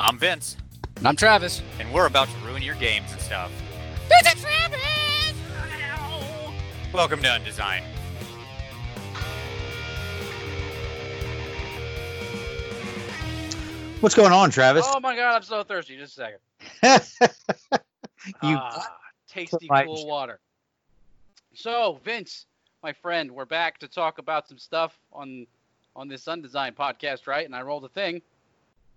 I'm Vince, And I'm Travis. and we're about to ruin your games and stuff. This is Travis! Welcome to Undesign. What's going on, Travis? Oh my god, I'm so thirsty. Just a second. you Ah, tasty, my- cool water. So, Vince, my friend, we're back to talk about some stuff on on this Undesign podcast, right? And I rolled a thing.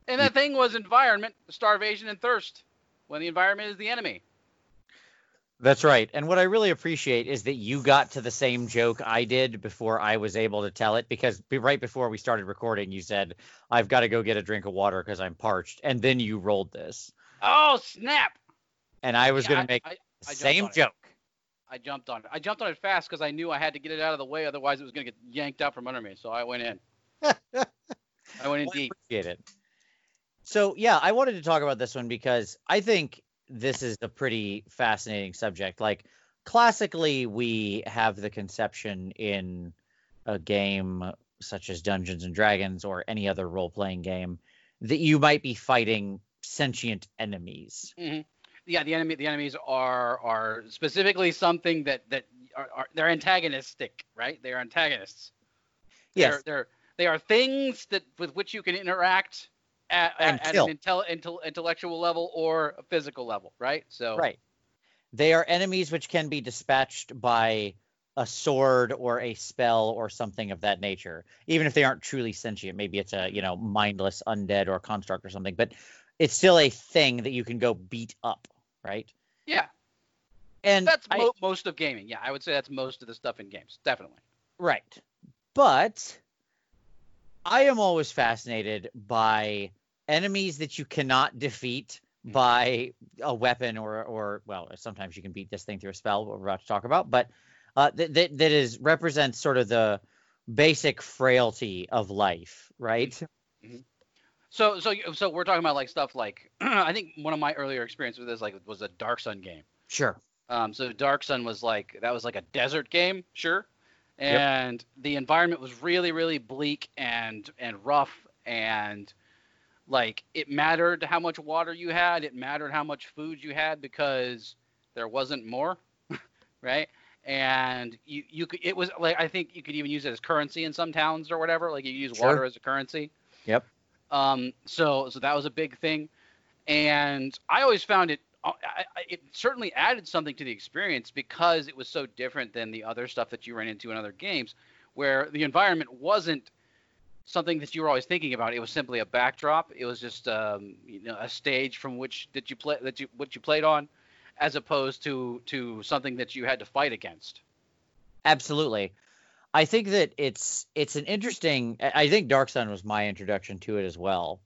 And that thing was environment, starvation, and thirst. When the environment is the enemy. That's right. And what I really appreciate is that you got to the same joke I did before I was able to tell it because right before we started recording, you said, I've got to go get a drink of water because I'm parched. And then you rolled this. Oh, snap! And I was Yeah, going to make I, the I same on it. joke. I jumped on it. I jumped on it fast because I knew I had to get it out of the way, otherwise it was going to get yanked out from under me. So I went in. I went in deep. appreciate it. So, yeah, I wanted to talk about this one because I think this is a pretty fascinating subject. Like, classically, we have the conception in a game such as Dungeons and Dragons or any other role playing game that you might be fighting sentient enemies. hmm Yeah, the enemy. The enemies are are specifically something that that are, are they're antagonistic, right? They're antagonists. Yes. They're, they're they are things that with which you can interact at, at, an intel, intel, intellectual level or a physical level, right? So Right. They are enemies which can be dispatched by a sword or a spell or something of that nature. Even if they aren't truly sentient, maybe it's a, you know, mindless undead or construct or something, but it's still a thing that you can go beat up, right? yeah, And that's I- mo- most of gaming. Yeah, I would say that's most of the stuff in games, definitely. Right. But I am always fascinated by enemies that you cannot defeat by a weapon or or well, sometimes you can beat this thing through a spell, what we're about to talk about, but uh, that that that is represents sort of the basic frailty of life, right? So so so we're talking about like stuff like I think one of my earlier experiences with this like was a Dark Sun game. Sure. Um, so Dark Sun was like that was like a desert game, sure, Yep. and the environment was really really bleak and and rough and like it mattered how much water you had, it mattered how much food you had because there wasn't more, right? And you you could it was like I think you could even use it as currency in some towns or whatever. Like you use Sure. water as a currency. Yep. Um, so so that was a big thing, and I always found it. uh, I, I, it certainly added something to the experience because it was so different than the other stuff that you ran into in other games, where the environment wasn't something that you were always thinking about. It was simply a backdrop. It was just um, you know a stage from which that you play that you what you played on, as opposed to to something that you had to fight against. Absolutely. I think that it's it's an interesting I think Dark Sun was my introduction to it as well.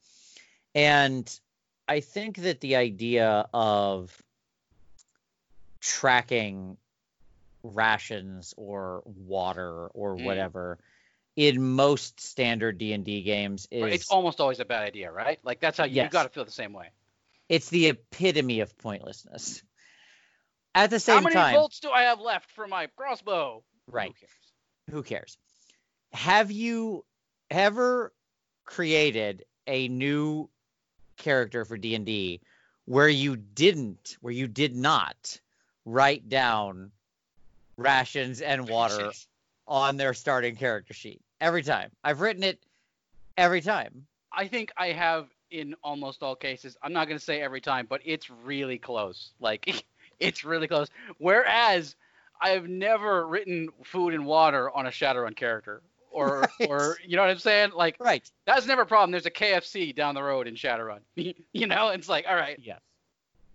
And I think that the idea of tracking rations or water or Mm. In most standard D&D games is It's almost always a bad idea, right? Like that's how you, you got to feel the same way. it's the epitome of pointlessness. At the same time, How many time, volts do I have left for my crossbow? Right. Who cares? who cares? Have you ever created a new character for D&D where you didn't where you did not write down rations and water on their starting character sheet every time. I've written it every time. I think I have in almost all cases. I'm not going to say every time, but it's really close. Like it's really close. Whereas I have never written food and water on a Shadowrun character. Or, Right. or you know what I'm saying? Like Right. that's never a problem. There's a KFC down the road in Shadowrun. you know, it's like all right, Yes.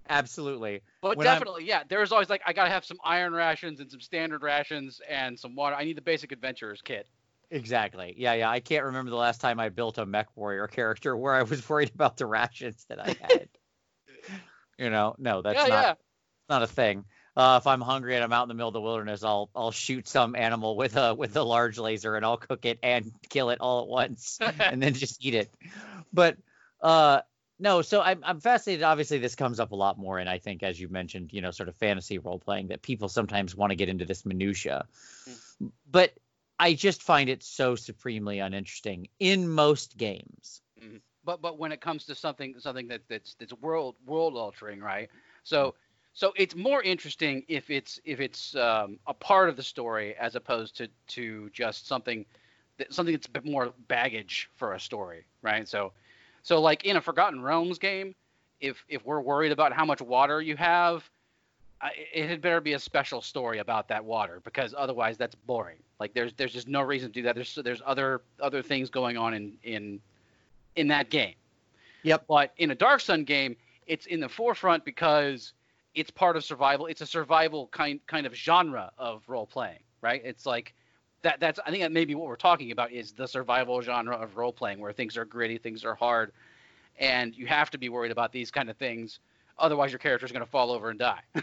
Absolutely. but When I'm- definitely, yeah. There's always like I gotta have some iron rations and some standard rations and some water. I need the basic adventurers kit. Exactly. Yeah, yeah. I can't remember the last time I built a MechWarrior character where I was worried about the rations that I had. you know, no, that's yeah, not yeah. not a thing. Uh, if I'm hungry and I'm out in the middle of the wilderness, I'll I'll shoot some animal with a with a large laser and I'll cook it and kill it all at once and then just eat it. But uh, no, so I'm I'm fascinated. Obviously, this comes up a lot more, and I think as you mentioned, you know, sort of fantasy role playing that people sometimes want to get into this minutia, but I just find it so supremely uninteresting in most games. Mhm. but but when it comes to something something that that's that's world world altering, right? So so it's more interesting if it's if it's um, a part of the story as opposed to to just something that something that's a bit more baggage for a story, right? So so like in a Forgotten Realms game, if if we're worried about how much water you have, it had better be a special story about that water because otherwise that's boring. Like there's there's just no reason to do that. There's there's other other things going on in in in that game. Yep. But in a Dark Sun game, it's in the forefront because it's part of survival. It's a survival kind kind of genre of role playing, right? It's like that that's I think that maybe what we're talking about is the survival genre of role playing where things are gritty, things are hard, and you have to be worried about these kind of things. Otherwise, your character is going to fall over and die.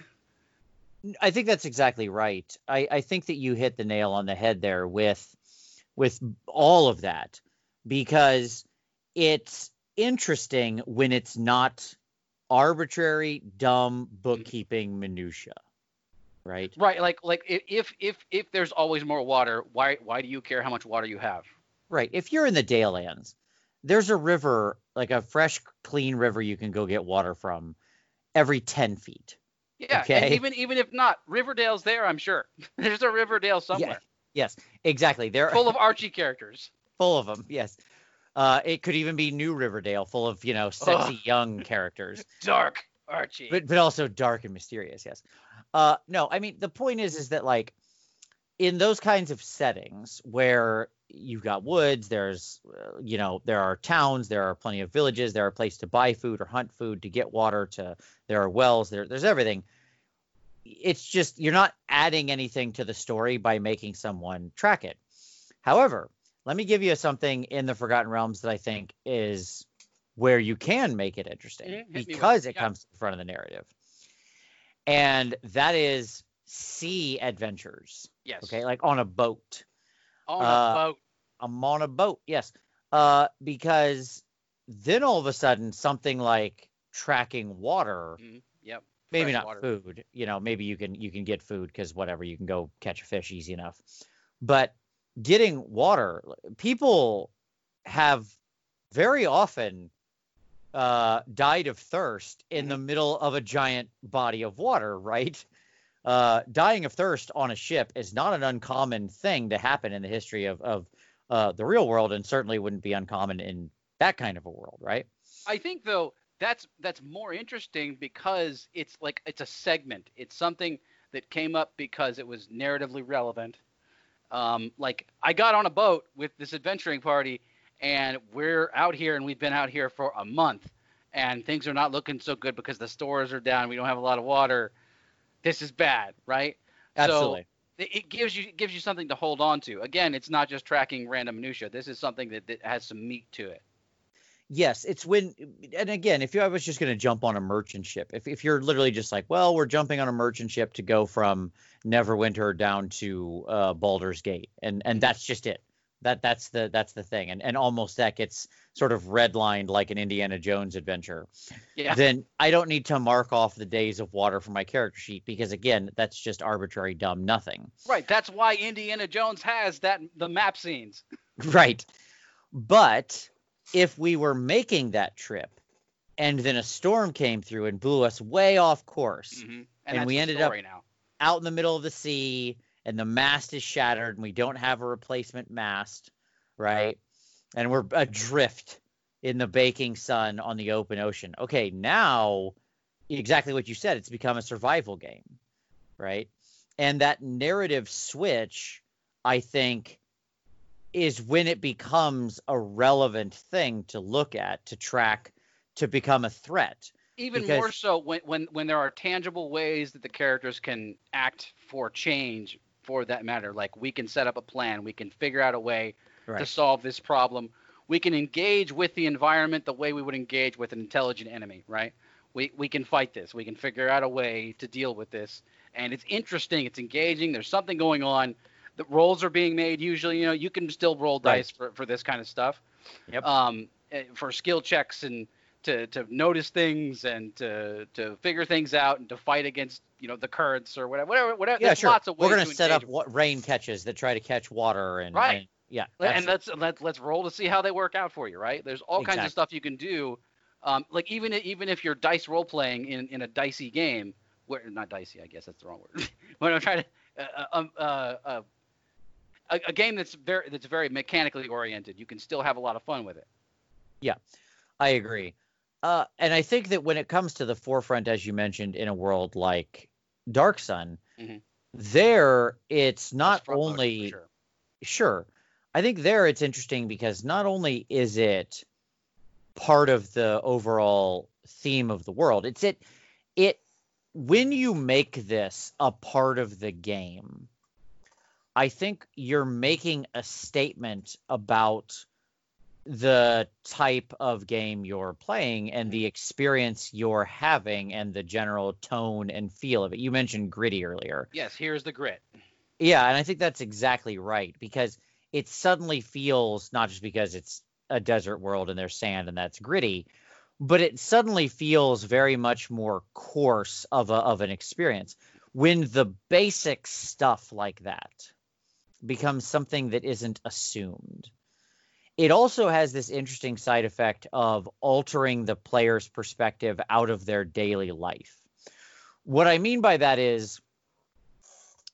I think that's exactly right. I, I think that you hit the nail on the head there with with all of that because it's interesting when it's not arbitrary, dumb mm-hmm. bookkeeping minutia. Right? right. Like like if if if there's always more water, why why do you care how much water you have? Right. If you're in the Dalelands, there's a river, like a fresh, clean river you can go get water from every 10 feet. Yeah. Okay. And even even if not, Riverdale's there. I'm sure there's a Riverdale somewhere Yes, exactly. They're full of Archie characters. full of them. Yes. Uh, it could even be New Riverdale, full of you know sexy Ugh. young characters, Dark Archie. but but also dark and mysterious. Yes. Uh, no, I mean the point is is that like in those kinds of settings where you've got woods, there's uh, you know there are towns, there are plenty of villages, there are places to buy food or hunt food, to get water, to there are wells, there there's everything. It's just you're not adding anything to the story by making someone track it. However, let me give you something in the Forgotten Realms that I think is where you can make it interesting Mhm, with because it, yeah. comes to the front of the narrative. And that is sea adventures. yes. Okay, like on a boat. On uh, a boat. I'm on a boat, yes. Uh, because then all of a sudden something like tracking water, Mhm, Yep. maybe fresh not water. food, you know, maybe you can you can get food because whatever, you can go catch a fish easy enough. But getting water, people have very often uh, died of thirst in Mm-hmm. the middle of a giant body of water, right? Uh, dying of thirst on a ship is not an uncommon thing to happen in the history of, of uh, the real world, and certainly wouldn't be uncommon in that kind of a world, right? I think though that's that's more interesting because it's like it's a segment. It's something that came up because it was narratively relevant. Um, like I got on a boat with this adventuring party, and we're out here, and we've been out here for a month, and things are not looking so good because the stores are down. We don't have a lot of water. This is bad, right? Absolutely. So it gives you it gives you something to hold on to. Again, it's not just tracking random minutia. This is something that, that has some meat to it. Yes, it's when, and again, if you, I was just going to jump on a merchant ship, if, if you're literally just like, well, we're jumping on a merchant ship to go from Neverwinter down to uh, Baldur's Gate, and and that's just it. That that's the that's the thing, and and almost that gets sort of redlined like an Indiana Jones adventure. Yeah. Then I don't need to mark off the days of water for my character sheet because again, that's just arbitrary dumb nothing. Right. That's why Indiana Jones has that the map scenes. Right. But if we were making that trip and then a storm came through and blew us way off course Mm-hmm. And, And we ended up- now. out in the middle of the sea and the mast is shattered and we don't have a replacement mast, right? And we're adrift in the baking sun on the open ocean. Okay, now exactly what you said, it's become a survival game, right? And that narrative switch, I think, is when it becomes a relevant thing to look at, to track, to become a threat. Even because- more so when, when when there are tangible ways that the characters can act for change for that matter. Like we can set up a plan, we can figure out a way to solve this problem. We can engage with the environment the way we would engage with an intelligent enemy, right? We we can fight this. We can figure out a way to deal with this. And it's interesting, it's engaging, there's something going on. The rolls are being made usually, you know, you can still roll Right. dice for, for this kind of stuff. Yep. Um eh, for skill checks and to, to notice things and to, to figure things out and to fight against you know the currents or whatever whatever whatever yeah, there's sure. lots of ways We're gonna to set up what rain catches that try to catch water and, Right. and Yeah. and let's let's let's roll to see how they work out for you, right? There's all kinds of stuff you can do. Um, like even even if you're dice role playing in, in a dicey game, where not dicey, I guess that's the wrong word. when I'm trying to uh, um, uh, uh, a, a game that's very that's very mechanically oriented, you can still have a lot of fun with it. Yeah, I agree. Uh, and I think that when it comes to the forefront, as you mentioned, in a world like Dark Sun, Mhm. there it's not That's front loaded for only sure. sure. I think there it's interesting because not only is it part of the overall theme of the world, it's it it when you make this a part of the game, I think you're making a statement about the type of game you're playing and the experience you're having and the general tone and feel of it. You mentioned gritty earlier. Yes, here's the grit. Yeah, and I think that's exactly right because it suddenly feels not just because it's a desert world and there's sand and that's gritty, but it suddenly feels very much more coarse of a of an experience when the basic stuff like that becomes something that isn't assumed. It also has this interesting side effect of altering the player's perspective out of their daily life. What I mean by that is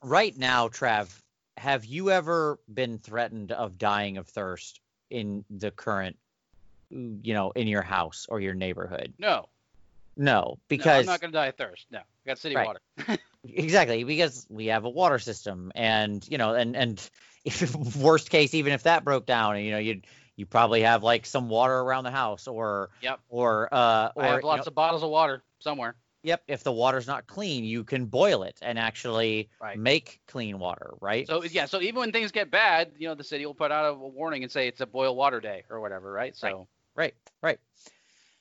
right now, Trav, have you ever been threatened of dying of thirst in the current, you know, in your house or your neighborhood? No, No, no, I'm not gonna die of thirst. No, I got city Right. water. exactly because we have a water system, and you know, and and if worst case, even if that broke down, and you know, you'd you probably have like some water around the house, or Yep. or uh, or I have you lots know, of bottles of water somewhere. yep, if the water's not clean, you can boil it and actually Right. make clean water, right? So yeah, so even when things get bad, you know, the city will put out a warning and say it's a boil water day or whatever, right? So Right, right.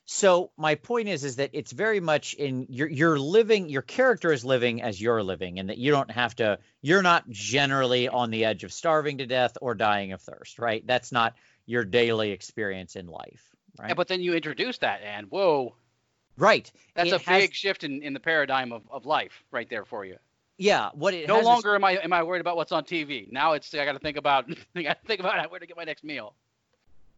So my point is, is that it's very much in you're you're living. Your character is living as you're living, and that you don't have to. You're not generally on the edge of starving to death or dying of thirst, right? That's not your daily experience in life, right? Yeah, but then you introduce that, and whoa, right. that's It a has- big shift in, in the paradigm of, of life right there for you. Yeah. What it no has is- longer am I am I worried about what's on TV. Now it's I got to think about I got to think about where to get my next meal.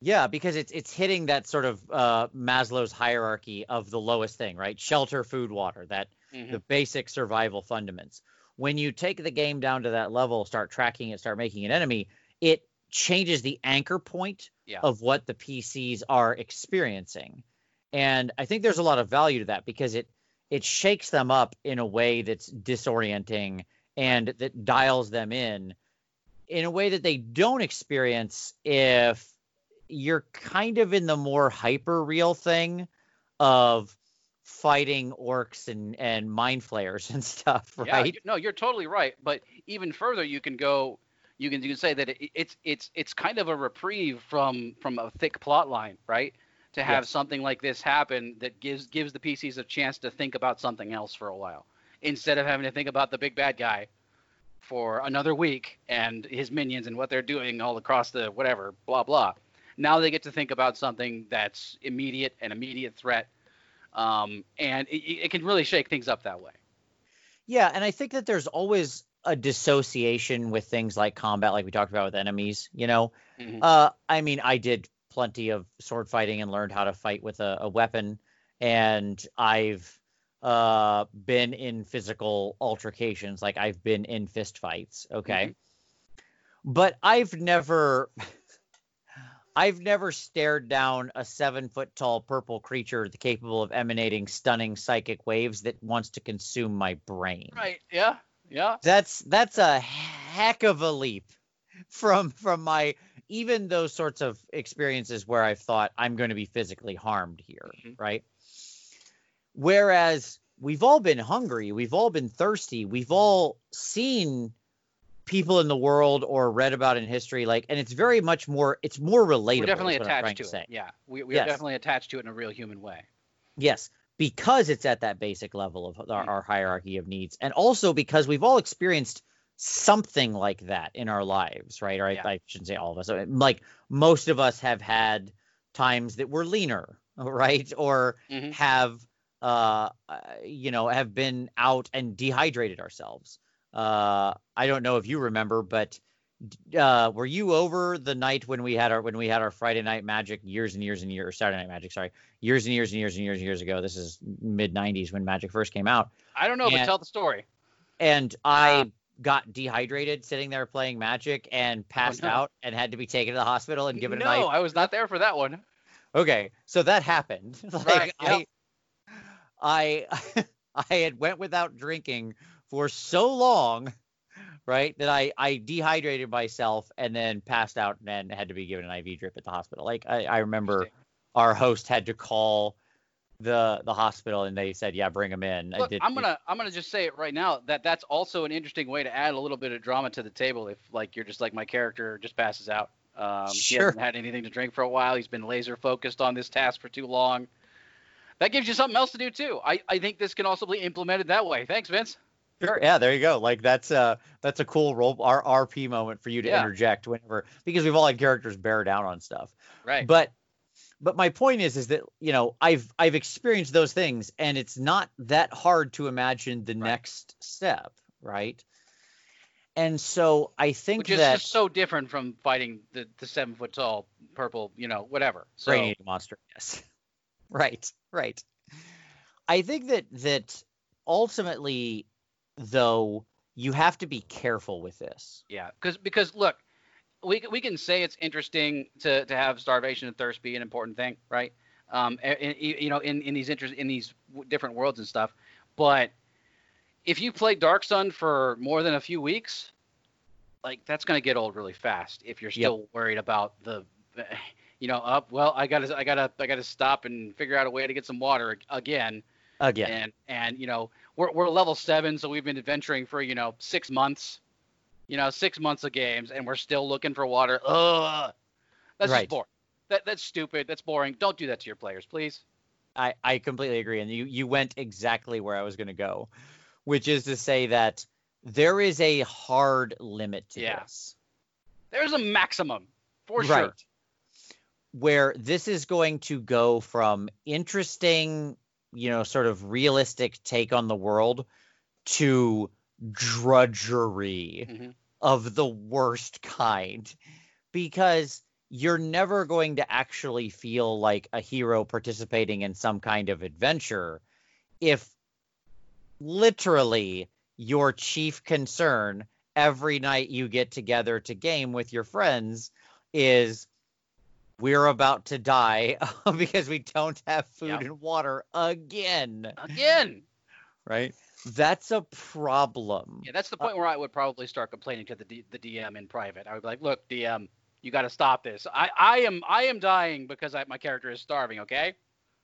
Yeah, because it's it's hitting that sort of uh, Maslow's hierarchy of the lowest thing, right? Shelter, food, water. That Mhm. the basic survival fundaments. When you take the game down to that level, start tracking it, start making an enemy, it changes the anchor point Yeah. of what the PCs are experiencing. And I think there's a lot of value to that because it it shakes them up in a way that's disorienting and that dials them in in a way that they don't experience if you're kind of in the more hyper real thing of fighting orcs and and mind flayers and stuff, right? you- no, you're totally right. But even further, you can go. You can you can say that it, it's it's it's kind of a reprieve from from a thick plot line, right? To have Yes. something like this happen that gives gives the PCs a chance to think about something else for a while, instead of having to think about the big bad guy for another week and his minions and what they're doing all across the whatever blah blah. Now they get to think about something that's immediate, an immediate threat, um, and it, it can really shake things up that way. Yeah, and I think that there's always a dissociation with things like combat, like we talked about with enemies. You know, Mhm. uh, I mean, I did plenty of sword fighting and learned how to fight with a, a weapon, and I've uh, been in physical altercations, like I've been in fist fights. Okay, but I've never. I've never stared down a seven foot tall purple creature capable of emanating stunning psychic waves that wants to consume my brain. Right. Yeah. Yeah. That's that's a heck of a leap from from my even those sorts of experiences where I've thought I'm going to be physically harmed here, Mhm. right? Whereas we've all been hungry, we've all been thirsty, we've all seen people in the world or read about in history like and it's very much more it's more relatable. We're definitely is what I'm trying attached to say. it. Yeah. We, we Yes. are definitely attached to it in a real human way. Yes, because it's at that basic level of our, Mm. our hierarchy of needs, and also because we've all experienced something like that in our lives, right? Or I, Yeah. I shouldn't say all of us. uh, Like most of us have had times that were leaner, right? Or Mhm. have, uh, uh, you know, have been out and dehydrated ourselves. Uh, I don't know if you remember, but uh, were you over the night when we had our when we had our Friday Night Magic years and years and years, or Saturday Night Magic, sorry, years and years and years and years and years ago? This is mid '90s when Magic first came out, I don't know, but tell the story. and I got dehydrated sitting there playing Magic and passed no. out and had to be taken to the hospital and given no, an IV. I was not there for that one. Okay, so that happened. Like Right, I, I, I had went without drinking for so long, right, that I I dehydrated myself and then passed out and then had to be given an IV drip at the hospital. Like I, I remember our host had to call the the hospital and they said, yeah, bring him in. Look, did- I'm gonna I'm gonna just say it right now that that's also an interesting way to add a little bit of drama to the table. If like you're just like my character just passes out. Um, He Sure. hasn't had anything to drink for a while. He's been laser focused on this task for too long. That gives you something else to do too. I, I think this can also be implemented that way. Thanks, Vince. Sure. Yeah, there you go. Like that's a that's a cool role our RP moment for you to Yeah. interject whenever because we've all had characters bear down on stuff. Right. But but my point is is that you know I've I've experienced those things and it's not that hard to imagine the Right. next step, right? And so I think Which is that just so different from fighting the, the seven foot tall purple, you know, whatever. So eating monster. Yes. right. Right. I think that that ultimately though you have to be careful with this. Yeah, because because look, we we can say it's interesting to to have starvation and thirst be an important thing, right? Um, and, you know, in in these interest in these different worlds and stuff, but if you play Dark Sun for more than a few weeks, like that's gonna get old really fast. If you're still worried about the, you know, up well, I gotta I gotta I gotta stop and figure out a way to get some water again Again. and and you know we're we're level seven, so we've been adventuring for you know six months, you know six months of games, and we're still looking for water. Ugh, that's Right. just boring. That that's stupid. That's boring. Don't do that to your players, please. I, I completely agree. And you, you went exactly where I was going to go, which is to say that there is a hard limit to Yeah. this. There's a maximum for right. sure. Where this is going to go from interesting, you know, sort of realistic take on the world to drudgery Mhm. of the worst kind. Because you're never going to actually feel like a hero participating in some kind of adventure if literally your chief concern every night you get together to game with your friends is we're about to die because we don't have food Yep. and water again Again, right that's a problem yeah, that's the point where I would probably start complaining to the D, the DM in private. I would be like, look, DM, you got to stop this. I I am I am dying because I, my character is starving. Okay,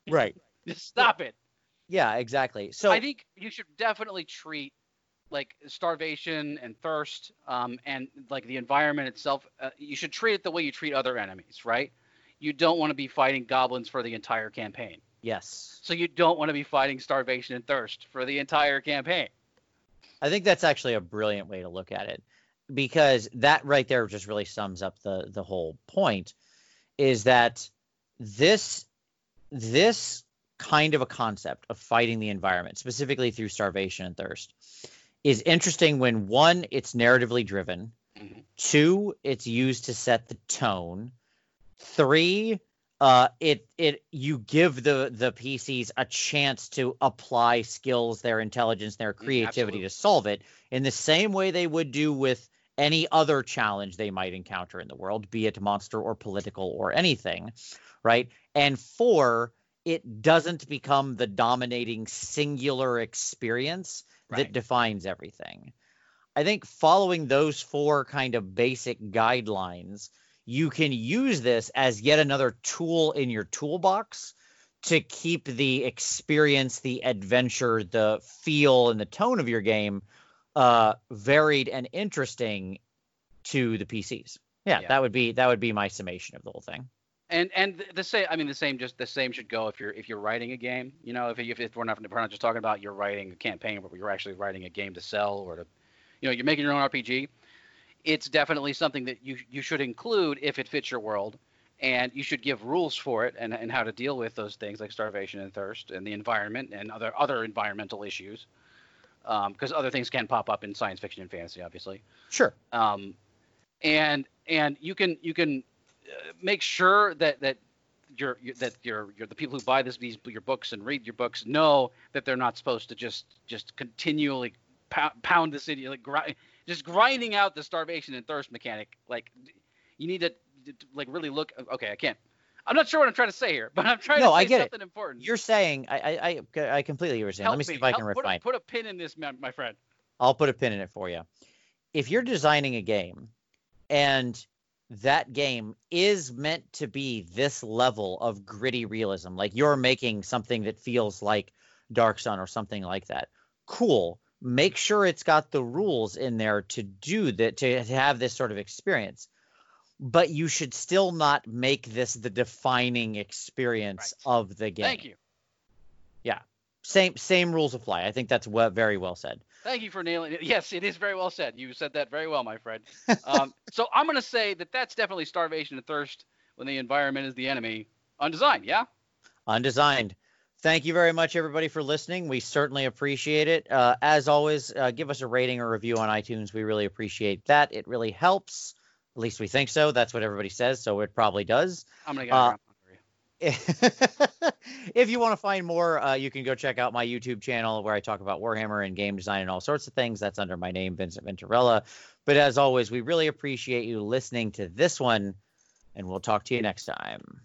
right just stop it. yeah exactly so I think you should definitely treat like starvation and thirst um, and like the environment itself. Uh, you should treat it the way you treat other enemies, right? You don't want to be fighting goblins for the entire campaign. yes So you don't want to be fighting starvation and thirst for the entire campaign. I think that's actually a brilliant way to look at it because that right there just really sums up the the whole point is that this this kind of a concept of fighting the environment specifically through starvation and thirst is interesting when one it's narratively driven Mhm. two it's used to set the tone three uh it it you give the the PCs a chance to apply skills their intelligence their creativity absolutely. to solve it in the same way they would do with any other challenge they might encounter in the world be it monster or political or anything right and four it doesn't become the dominating singular experience that Right. defines everything i think following those four kind of basic guidelines you can use this as yet another tool in your toolbox to keep the experience, the adventure, the feel, and the tone of your game uh, varied and interesting to the PCs. Yeah, Yeah. that would be that would be my summation of the whole thing. And and the- same, I mean, the same, just the same should go if you're if you're writing a game. You know, if if, if we're not we're not just talking about you're writing a campaign, but you're actually writing a game to sell or to, you know, you're making your own RPG. It's definitely something that you you should include if it fits your world, and you should give rules for it and and how to deal with those things like starvation and thirst and the environment and other other environmental issues, because other things can pop up in science fiction and fantasy, obviously. Sure. Um, and and you can you can uh, make sure that that your, your that your, your the people who buy this these your books and read your books know that they're not supposed to just just continually pound, pound the city like grind, just grinding out the starvation and thirst mechanic. Like you need to, like really look. Okay, I can't. I'm not sure what I'm trying to say here, but I'm trying No, to say I get it. important. You're saying I I I, I completely understand. Help Let me see me. if I can put, refine. a, put a pin in this, my friend. I'll put a pin in it for you. If you're designing a game and that game is meant to be this level of gritty realism, like you're making something that feels like Dark Sun or something like that, cool. Make sure it's got the rules in there to do that, to, to have this sort of experience. But you should still not make this the defining experience Right. of the game. Thank you. Yeah. Same same rules apply. I think that's we- very well said. Thank you for nailing it. Yes, it is very well said. You said that very well, my friend. Um, so I'm going to say that that's definitely starvation and thirst when the environment is the enemy. Undesigned, yeah? undesigned. Thank you very much, everybody, for listening. We certainly appreciate it. Uh, as always, uh, give us a rating or review on iTunes. We really appreciate that. It really helps. At least we think so. That's what everybody says, so it probably does. I'm going to get Uh, if you want to find more, uh, you can go check out my YouTube channel where I talk about Warhammer and game design and all sorts of things. That's under my name, Vincent Venturella. But as always, we really appreciate you listening to this one, and we'll talk to you next time.